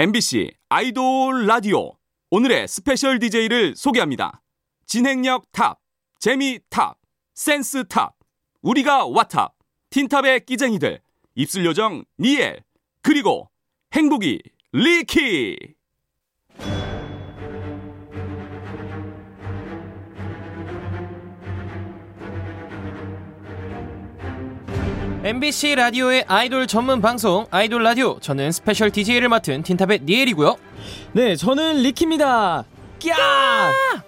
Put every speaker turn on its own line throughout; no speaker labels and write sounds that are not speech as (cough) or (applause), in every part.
MBC 아이돌 라디오 오늘의 special DJ를 소개합니다. 진행력 top, 재미 top, 센스 top, 우리가 What's up, 틴탑의 끼쟁이들, 입술 요정 니엘, 그리고 행복이 리키.
MBC 라디오의 아이돌 전문 방송 아이돌 라디오 저는 스페셜 DJ를 맡은 틴탑의 니엘이고요.
네, 저는 리키입니다. 꺄!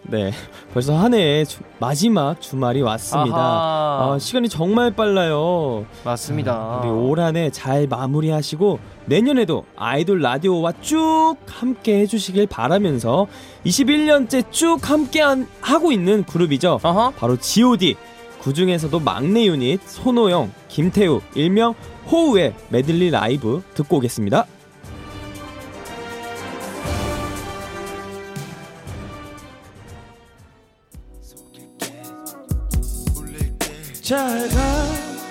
네, 벌써 한 해의 주- 마지막 주말이 왔습니다.
아하.
아, 시간이 정말 빨라요.
맞습니다.
우리 올 한 해 잘 마무리하시고 내년에도 아이돌 라디오와 쭉 함께 해주시길 바라면서 21년째 쭉 함께 한- 하고 있는 그룹이죠.
어허.
바로 G.O.D. 그 중에서도 막내 유닛 손호영, 김태우, 일명 호우의 메들리 라이브 듣고 오겠습니다. 잘 가,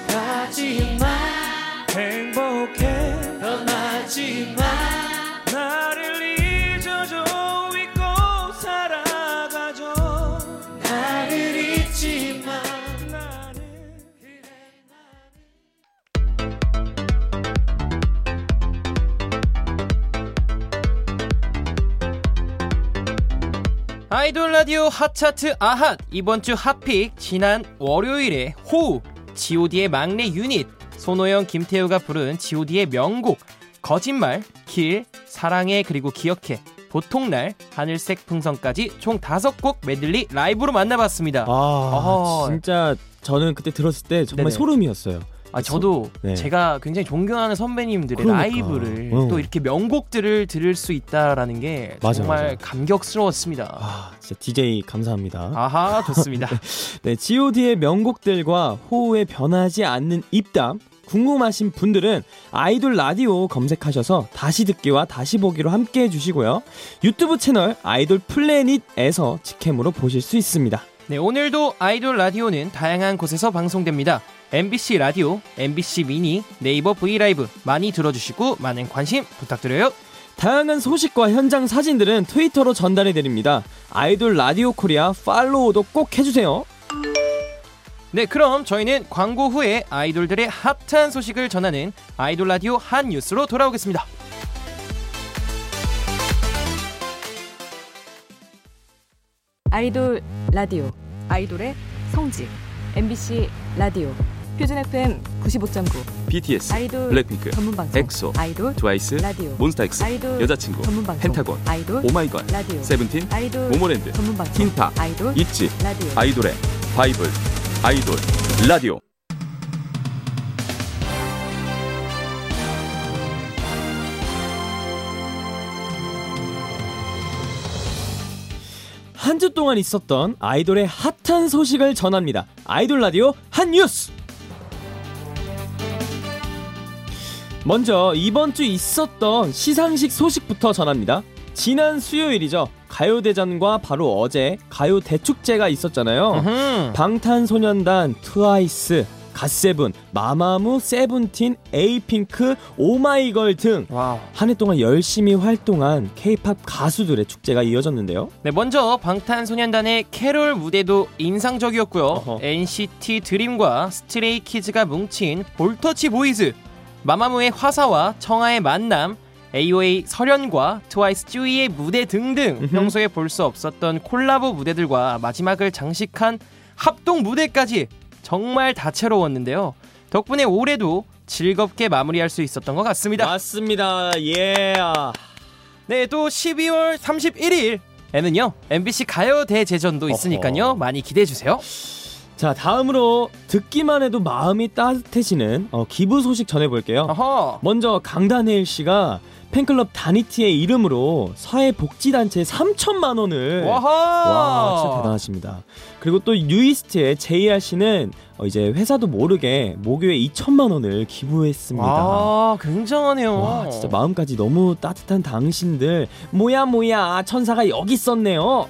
가지
아이돌 라디오 핫차트 아핫 이번 주 핫픽 지난 월요일에 호우 G.O.D의 막내 유닛 손호영 김태우가 부른 G.O.D의 명곡 거짓말 길 사랑해 그리고 기억해 보통날 하늘색 풍선까지 총 다섯 곡 메들리 라이브로 만나봤습니다.
아,
어허.
진짜 저는 그때 들었을 때 정말
네네.
소름이었어요.
아 저도
네.
제가 굉장히 존경하는 선배님들의
그러니까.
라이브를
어.
또 이렇게 명곡들을 들을 수 있다라는 게
맞아,
정말
맞아.
감격스러웠습니다.
아, 진짜 DJ 감사합니다.
아하 좋습니다. (laughs)
네, G.O.D의 명곡들과 호우의 변하지 않는 입담 궁금하신 분들은 아이돌 라디오 검색하셔서 다시 듣기와 다시 보기로 함께 해주시고요. 유튜브 채널 아이돌 플래닛에서 직캠으로 보실 수 있습니다.
네 오늘도 아이돌 라디오는 다양한 곳에서 방송됩니다. MBC 라디오, MBC 미니, 네이버 브이 라이브 많이 들어주시고 많은 관심 부탁드려요.
다양한 소식과 현장 사진들은 트위터로 전달해 드립니다. 아이돌 라디오 코리아 팔로우도 꼭 해주세요.
네 그럼 저희는 광고 후에 아이돌들의 핫한 소식을 전하는 아이돌 라디오 핫 뉴스로 돌아오겠습니다.
아이돌 라디오 아이돌의 성지 MBC 라디오 표준 FM 95.9
BTS,
아이돌
블랙핑크,
전문 방송
엑소,
아이돌
트와이스,
라디오
몬스타엑스,
아이돌
여자친구,
전문 방송
펜타곤,
아이돌
오마이걸,
라디오
세븐틴,
아이돌
모모랜드,
전문 방송
틴탑,
아이돌
ITZY,
라디오
아이돌의 바이블, 아이돌 라디오.
한 주 동안 있었던 아이돌의 핫한 소식을 전합니다. 아이돌 라디오 핫 뉴스. 먼저 이번 주 있었던 시상식 소식부터 전합니다. 지난 수요일이죠. 가요대전과 바로 어제 가요 대축제가 있었잖아요.
음흠.
방탄소년단, 트와이스, 갓세븐, 마마무, 세븐틴, 에이핑크, 오마이걸 등. 한 해 동안 열심히 활동한 K-팝 가수들의 축제가 이어졌는데요.
네, 먼저 방탄소년단의 캐롤 무대도 인상적이었고요.
어허.
NCT 드림과 스트레이키즈가 뭉친 볼터치 보이즈, 마마무의 화사와 청하의 만남, AOA 설현과 트와이스 쯔위의 무대 등등
음흠.
평소에 볼 수 없었던 콜라보 무대들과 마지막을 장식한 합동 무대까지 정말 다채로웠는데요. 덕분에 올해도 즐겁게 마무리할 수 있었던 것 같습니다.
맞습니다. 예.
네, 또 12월 31일에는요. MBC 가요 대제전도 있으니까요.
어허.
많이 기대해 주세요.
자, 다음으로 듣기만 해도 마음이 따뜻해지는 어, 기부 소식 전해볼게요.
어허.
먼저 강다니엘 씨가 팬클럽 다니티의 이름으로 사회복지단체에 3천만 원을
와하.
와 진짜 대단하십니다. 그리고 또 뉴이스트의 JR 씨는 어, 이제 회사도 모르게 목요에 2천만 원을 기부했습니다.
와, 굉장하네요.
와 진짜 마음까지 너무 따뜻한 당신들 뭐야 뭐야 천사가 여기 있었네요.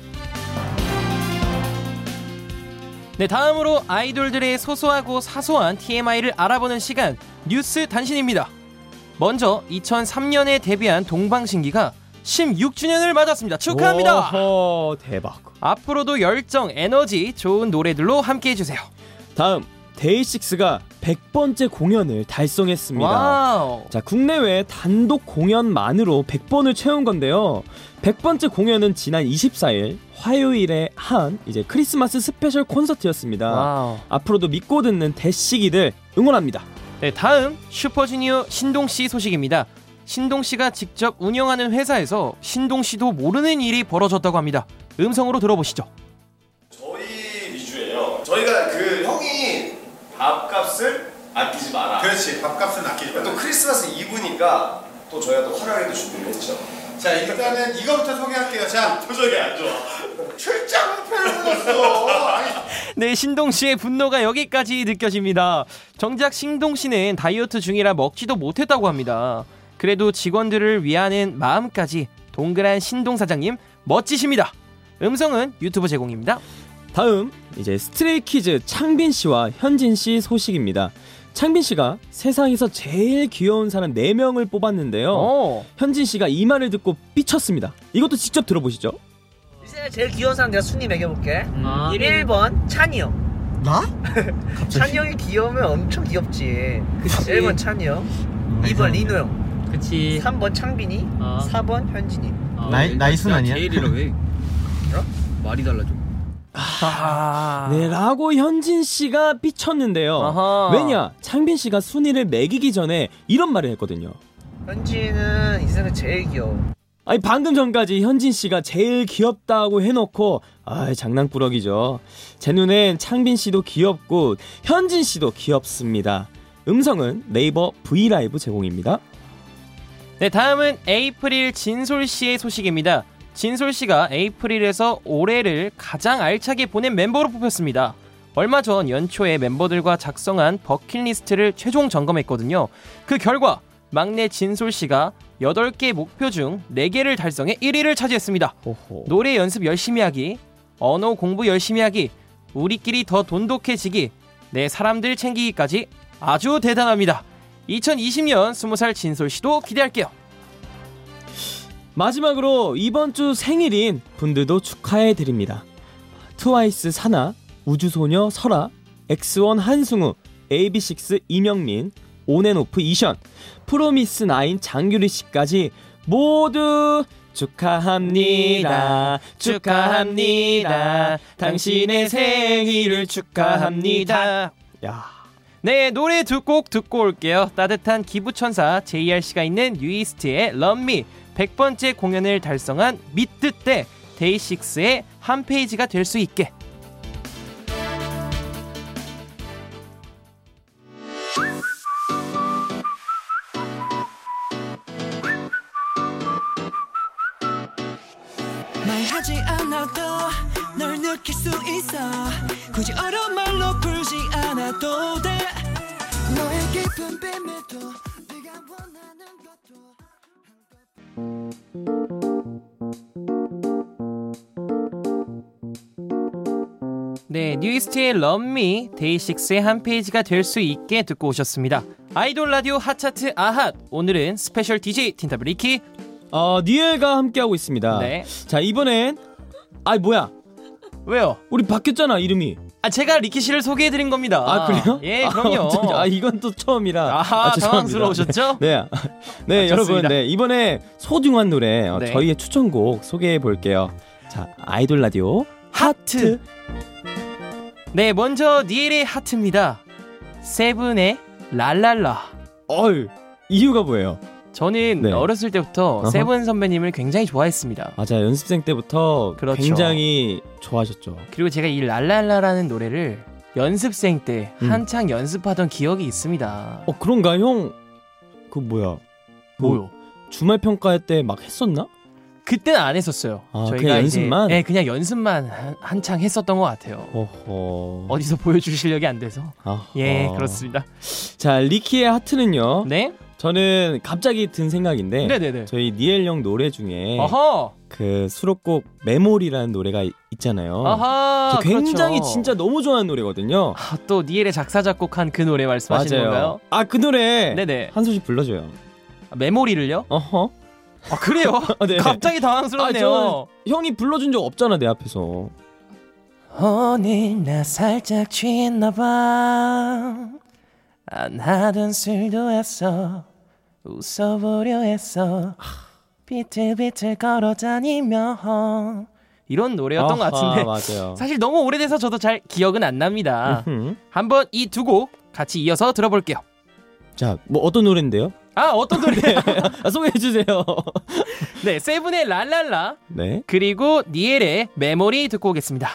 네, 다음으로 아이돌들의 소소하고 사소한 TMI를 알아보는 시간 뉴스 단신입니다. 먼저 2003년에 데뷔한 동방신기가 16주년을 맞았습니다. 축하합니다.
오호, 대박.
앞으로도 열정, 에너지 좋은 노래들로 함께 해주세요.
다음 데이식스가 100번째 공연을 달성했습니다.
와우.
자, 국내외 단독 공연만으로 100번을 채운 건데요. 100번째 공연은 지난 24일 화요일에 한 이제 크리스마스 스페셜 콘서트였습니다.
와우.
앞으로도 믿고 듣는 데식이들 응원합니다.
네, 다음 슈퍼주니어 신동 씨 소식입니다. 신동 씨가 직접 운영하는 회사에서 신동 씨도 모르는 일이 벌어졌다고 합니다. 음성으로 들어보시죠.
저희 위주예요. 저희가 밥값을 아끼지 마라.
그렇지 밥값은 아끼지
또
마.
크리스마스 이브니까 또 저희가 또 화려하게 준비를 했죠.
자 일단은 이거부터 소개할게요. 자
표정이 안 좋아.
출장 표를 묻었어. 아니,
네, 신동 씨의 분노가 여기까지 느껴집니다. 정작 신동 씨는 다이어트 중이라 먹지도 못했다고 합니다. 그래도 직원들을 위하는 마음까지 동그란 신동 사장님 멋지십니다. 음성은 유튜브 제공입니다.
다음 이제 스트레이키즈 창빈 씨와 현진 씨 소식입니다. 창빈 씨가 세상에서 제일 귀여운 사람 4명을 뽑았는데요.
어.
현진 씨가 이 말을 듣고 삐쳤습니다. 이것도 직접 들어보시죠.
이제 제일 귀여운 사람 내가 순위 매겨볼게.
아.
1번 찬이 형.
나? (laughs)
찬이 형이 귀여우면 엄청 귀엽지.
그치.
1번 찬이 형. 2번 리노 형.
그치.
3번 창빈이.
아.
4번 현진이.
아,
나이- 나이 순 아니야?
제일이라고 해. (laughs) 말이 달라져.
아.
네, 라고 현진 씨가 삐쳤는데요.
아하.
왜냐? 창빈 씨가 순위를 매기기 전에 이런 말을 했거든요.
현진은 이 세상에 제일 귀여워.
아니 방금 전까지 현진 씨가 제일 귀엽다고 해놓고 아 장난꾸러기죠. 제 눈엔 창빈 씨도 귀엽고 현진 씨도 귀엽습니다. 음성은 네이버 V 라이브 제공입니다.
네, 다음은 에이프릴 진솔 씨의 소식입니다. 진솔 씨가 에이프릴에서 올해를 가장 알차게 보낸 멤버로 뽑혔습니다. 얼마 전 연초에 멤버들과 작성한 버킷리스트를 최종 점검했거든요. 그 결과 막내 진솔 씨가 8개 목표 중 4개를 달성해 1위를 차지했습니다.
호호.
노래 연습 열심히 하기, 언어 공부 열심히 하기, 우리끼리 더 돈독해지기, 내 사람들 챙기기까지 아주 대단합니다. 2020년 20살 진솔 씨도 기대할게요.
마지막으로 이번 주 생일인 분들도 축하해 드립니다. 트와이스 사나, 우주소녀 설아, 엑스원 한승우, AB6IX 임영민, 온앤오프 이션, 프로미스 나인 장규리 씨까지 모두 축하합니다. 축하합니다. 당신의 생일을 축하합니다. 야.
네, 노래 두 곡 듣고 올게요. 따뜻한 기부천사 JRC가 있는 뉴이스트의 럼미 100번째 공연을 달성한 미뜨 때 데이식스의 한 페이지가 될 수 있게.
말하지 않아도 널 느낄 수 있어. 굳이 어려운 말로 풀지 않아도 돼. 너의 깊은 비밀도 네,
뉴이스트의 Love Me 데이식스의 한 페이지가 될 수 있게 듣고 오셨습니다. 아이돌 라디오 핫차트 아핫 오늘은 스페셜 DJ 틴탑의 리키
어, 니엘과 함께하고 있습니다.
네.
자, 이번엔 아, 뭐야?
왜요?
우리 바뀌었잖아, 이름이.
아 제가 리키 씨를 소개해드린 겁니다.
아, 그래요?
예,
아,
그럼요.
어쩐지. 아, 이건 또 처음이라.
아하,
죄송합니다.
당황스러우셨죠? (laughs)
네. 네,
아,
여러분. 네, 이번에 소중한 노래 어,
네.
저희의 추천곡 소개해 볼게요. 자, 아이돌 라디오
하트. 네, 먼저 니엘의 하트입니다. 세븐의 랄랄라.
어이, 이유가 뭐예요?
저는
네.
어렸을 때부터
어허.
세븐 선배님을 굉장히 좋아했습니다.
맞아, 연습생 때부터
그렇죠.
굉장히 좋아하셨죠.
그리고 제가 이 랄랄라라는 노래를 연습생 때
음.
한창 연습하던 기억이 있습니다.
어, 그런가, 형? 그 뭐야? 그
뭐요?
주말 평가 때막 했었나?
그때는 안 했었어요.
아,
저희가
그냥 연습만?
네, 그냥 연습만 한, 한창 했었던 것 같아요.
어허.
어디서 보여줄 실력이 안 돼서.
아하.
예, 그렇습니다.
자, 리키의 하트는요.
네?
저는 갑자기 든 생각인데
네네네.
저희 니엘 형 노래 중에
어허!
그 수록곡 메모리라는 노래가 있- 있잖아요.
아하!
저 굉장히
그렇죠.
진짜 너무 좋아하는 노래거든요.
아, 또 니엘의 작사 작곡한 그 노래 말씀하시는 건가요?
아 그 노래
네네.
한 소절 불러줘요.
메모리를요?
어허.
아 그래요? (laughs)
네.
갑자기 당황스럽네요.
아, 형이 불러준 적 없잖아 내 앞에서.
오늘 나 살짝 취했나봐 안 하던 술도 했어 웃어보려 했어 비틀비틀 걸어다니며 이런 노래였던 것 같은데
맞아요. (laughs)
사실 너무 오래돼서 저도 잘 기억은 안 납니다. 한번 이 두 곡 같이 이어서 들어볼게요
자, 뭐 어떤 노래인데요?
아 어떤 (laughs) 노래
아, 소개해 주세요. (laughs)
네 세븐의 랄랄라
네.
그리고 니엘의 메모리 듣고 오겠습니다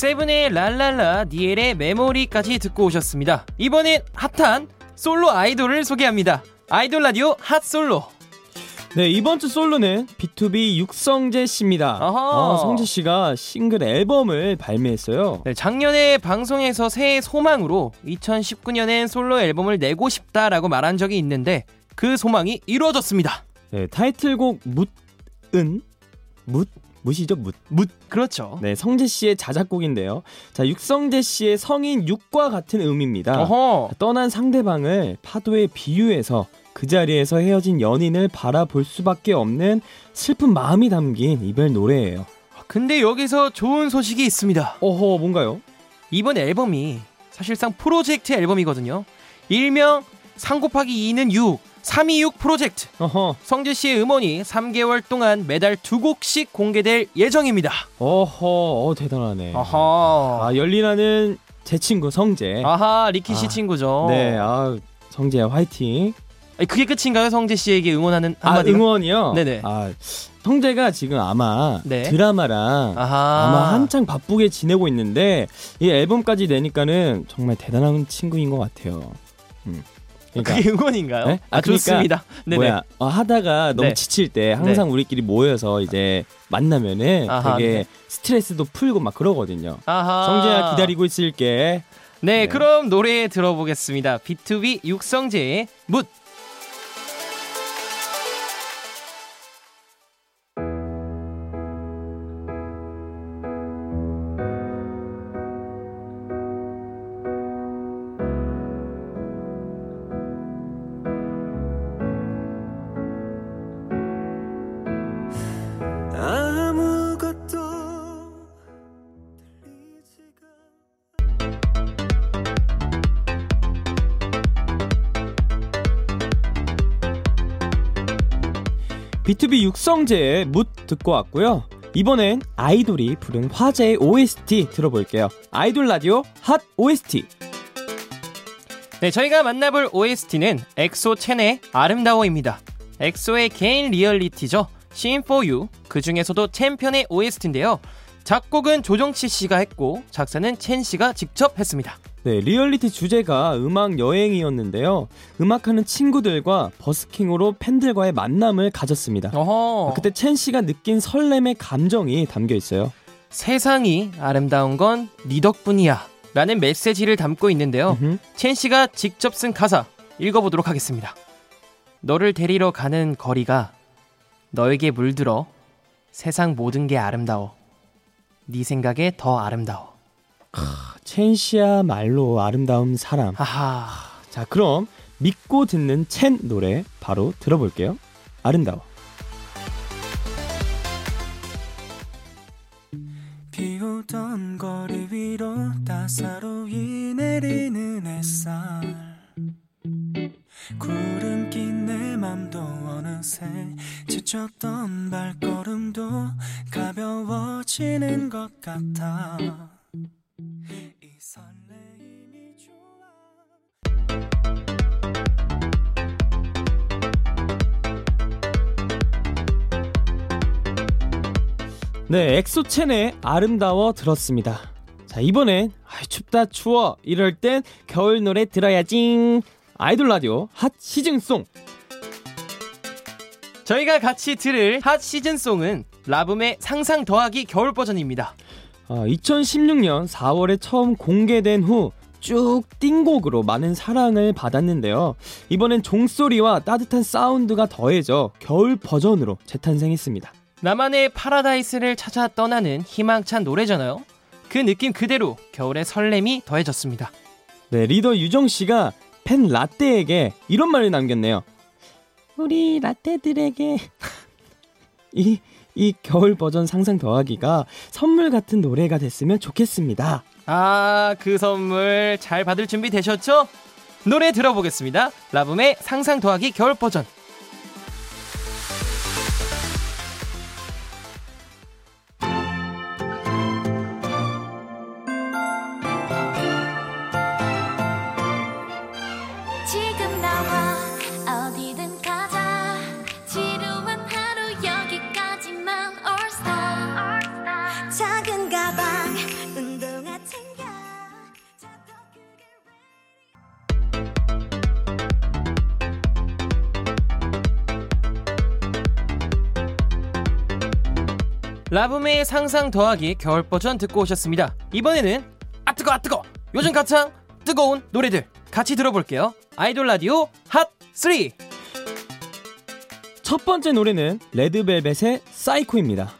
세븐의 랄랄라 니엘의 메모리까지 듣고 오셨습니다. 이번엔 핫한 솔로 아이돌을 소개합니다. 아이돌 라디오 핫솔로.
네, 이번 주 솔로는 B2B 육성재 씨입니다. 아, 성재 씨가 싱글 앨범을 발매했어요.
네, 작년에 방송에서 새해 소망으로 2019년엔 솔로 앨범을 내고 싶다라고 말한 적이 있는데 그 소망이 이루어졌습니다.
네, 타이틀곡 묻은 묻 묻이죠 묻.
묻 그렇죠.
네, 성재 씨의 자작곡인데요. 자, 육성재 씨의 성인 육과 같은 음입니다.
어허.
떠난 상대방을 파도에 비유해서 그 자리에서 헤어진 연인을 바라볼 수밖에 없는 슬픈 마음이 담긴 이별 노래예요.
근데 여기서 좋은 소식이 있습니다.
어허, 뭔가요?
이번 앨범이 사실상 프로젝트 앨범이거든요. 일명 3 곱하기 2는 6, 326 프로젝트.
어허,
성재 씨의 음원이 3개월 동안 매달 두 곡씩 공개될 예정입니다.
어허, 어, 대단하네.
아하.
아, 열리나는 제 친구 성재.
아하, 리키 씨
아,
친구죠.
네, 아, 성재야 화이팅.
아니, 그게 끝인가요? 성재 씨에게 응원하는
아,
한마디가?
응원이요?
네네.
아, 성재가 지금 아마
네.
드라마랑
아하.
아마 한창 바쁘게 지내고 있는데 이 앨범까지 내니까는 정말 대단한 친구인 것 같아요. 음. 그러니까
그게 응원인가요?
네?
아,
아, 그러니까
좋습니다. 네네.
뭐야 어, 하다가 너무
네.
지칠 때 항상 우리끼리 모여서 이제 만나면은
아하,
되게
네.
스트레스도 풀고 막 그러거든요.
아하.
성재야 기다리고 있을게.
네,
네.
그럼 노래 들어보겠습니다. B2B 육성재의 묻.
B2B 육성재의 묻 듣고 왔고요. 이번엔 아이돌이 부른 화제의 OST 들어볼게요. 아이돌 라디오 핫 OST.
네, 저희가 만나볼 OST는 엑소 첸의 아름다워입니다. 엑소의 개인 리얼리티죠. 심포유. 그 중에서도 챔피언의 OST인데요. 작곡은 조정치 씨가 했고 작사는 첸 씨가 직접 했습니다.
네, 리얼리티 주제가 음악 여행이었는데요. 음악하는 친구들과 버스킹으로 팬들과의 만남을 가졌습니다.
어허.
그때 첸 씨가 느낀 설렘의 감정이 담겨 있어요.
세상이 아름다운 건 네 덕분이야. 라는 메시지를 담고 있는데요.
음흠.
첸 씨가 직접 쓴 가사 읽어보도록 하겠습니다. 너를 데리러 가는 거리가 너에게 물들어 세상 모든 게 아름다워. 네 생각에 더 아름다워.
첸 씨야말로 아름다운 사람.
하하.
자, 그럼 믿고 듣는 첸 노래 바로 들어볼게요. 아름다워.
비 오던 거리 위로 따사로이 내리는 햇살 구름 낀내 맘도 어느새 지쳤던 발걸음도 가벼워지는 것 같아
네, 엑소 첸의 아름다워 들었습니다. 자, 이번엔 아, 춥다 추워 이럴 땐 겨울 노래 들어야지. 아이돌 라디오 hot season song.
저희가 같이 들을 hot season song은 라붐의 상상 더하기 겨울 버전입니다.
아, 2016년 4월에 처음 공개된 후 쭉 띵곡으로 많은 사랑을 받았는데요. 이번엔 종소리와 따뜻한 사운드가 더해져 겨울 버전으로 재탄생했습니다.
나만의 파라다이스를 찾아 떠나는 희망찬 노래잖아요. 그 느낌 그대로 겨울의 설렘이 더해졌습니다.
네, 리더 유정 씨가 팬 라떼에게 이런 말을 남겼네요. 우리 라떼들에게 (laughs) 이, 이 겨울 버전 상상 더하기가 선물 같은 노래가 됐으면 좋겠습니다.
아, 그 선물 잘 받을 준비 되셨죠? 노래 들어보겠습니다. 라붐의 상상 더하기 겨울 버전. 라붐의 상상 더하기 겨울 버전 듣고 오셨습니다. 이번에는 아 뜨거 아 뜨거 요즘 가장 뜨거운 노래들 같이 들어볼게요. 아이돌 라디오 핫 3.
첫 번째 노래는 레드벨벳의 사이코입니다.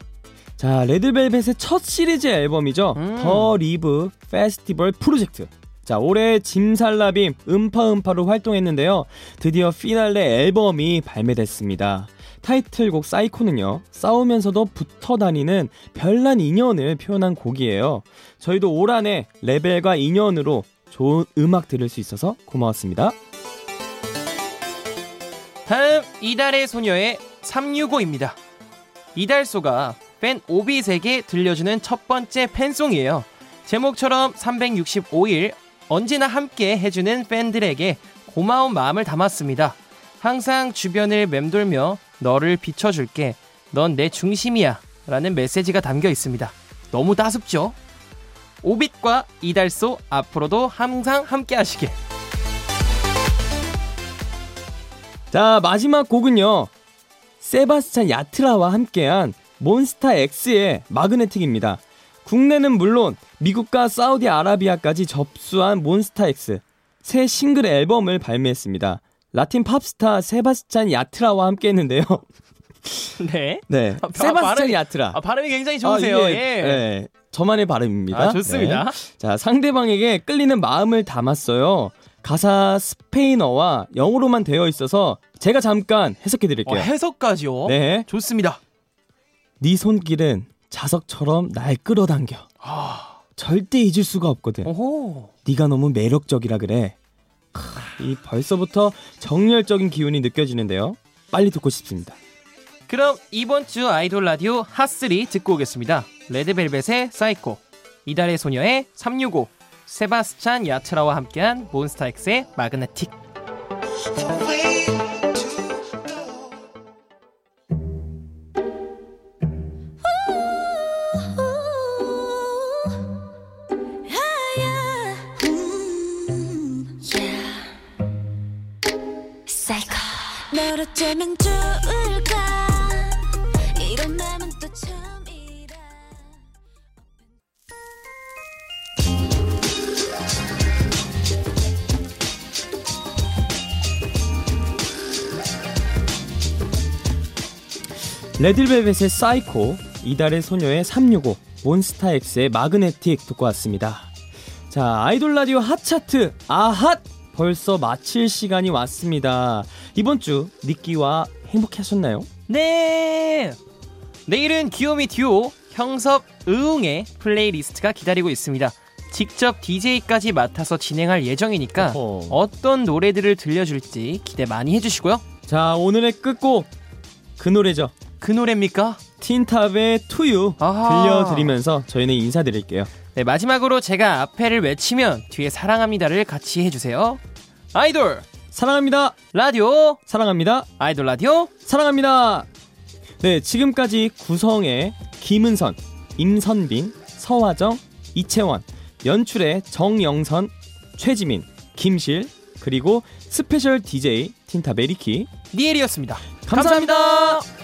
자, 레드벨벳의 첫 시리즈 앨범이죠.
음.
The ReVe Festival 프로젝트. 자, 올해 짐살라빔 음파음파로 활동했는데요. 드디어 피날레 앨범이 발매됐습니다. 타이틀곡 사이코는요, 싸우면서도 붙어 다니는 별난 인연을 표현한 곡이에요. 저희도 올 한해 레벨과 인연으로 좋은 음악 들을 수 있어서 고마웠습니다.
다음 이달의 소녀의 365입니다. 이달소가 팬 오빗에게 들려주는 첫 번째 팬송이에요. 제목처럼 365일 언제나 함께 해주는 팬들에게 고마운 마음을 담았습니다. 항상 주변을 맴돌며 너를 비춰줄게. 넌 내 중심이야. 라는 메시지가 담겨 있습니다. 너무 따숩죠? 오빗과 이달소 앞으로도 항상 함께 하시길.
자, 마지막 곡은요. 세바스찬 야트라와 함께한 몬스타 X의 마그네틱입니다. 국내는 물론 미국과 사우디아라비아까지 접수한 몬스타 X 새 싱글 앨범을 발매했습니다. 라틴 팝스타 세바스찬 야트라와 함께 했는데요. (laughs)
네.
네.
아,
세바스찬
발음이-
야트라.
아, 발음이 굉장히 좋으세요.
아, 이게,
예.
네, 저만의 발음입니다.
아, 좋습니다.
네. 자, 상대방에게 끌리는 마음을 담았어요. 가사 스페인어와 영어로만 되어 있어서 제가 잠깐 해석해
어,
드릴게요.
해석까지요?
네.
좋습니다.
네 손길은 자석처럼 날 끌어당겨. 절대 잊을 수가 없거든.
오호.
네가 너무 매력적이라 그래. 크, 이 벌써부터 정열적인 기운이 느껴지는데요. 빨리 듣고 싶습니다.
그럼 이번 주 아이돌 라디오 핫3 듣고 오겠습니다. 레드벨벳의 사이코, 이달의 소녀의 365, 세바스찬 야트라와 함께한 몬스타엑스의
Magnetic. 널 어쩌면 좋을까 이런 마음은 또 처음이라
레드벨벳의 사이코, 이달의 소녀의 365, 몬스타엑스의 Magnetic 듣고 왔습니다. 자, 아이돌 라디오 hot차트 아핫! 벌써 마칠 시간이 왔습니다. 이번 주 니끼와 행복하셨나요?
네! 내일은 귀요미 듀오 형섭 의웅의 playlist가 기다리고 있습니다. 직접 DJ까지 맡아서 진행할 예정이니까
어허.
어떤 노래들을 들려줄지 기대 많이 해주시고요.
자, 오늘의 끝곡 그 노래죠.
그 노래입니까?
틴탑의 To You
아하.
들려드리면서 저희는 인사드릴게요.
네, 마지막으로 제가 앞에를 외치면 뒤에 사랑합니다를 같이 해주세요. 아이돌
사랑합니다.
라디오
사랑합니다.
아이돌 라디오
사랑합니다. 네, 지금까지 구성의 김은선, 임선빈, 서화정, 이채원, 연출의 정영선, 최지민, 김실, 그리고 스페셜 DJ 틴탑의 리키
니엘이었습니다
감사합니다.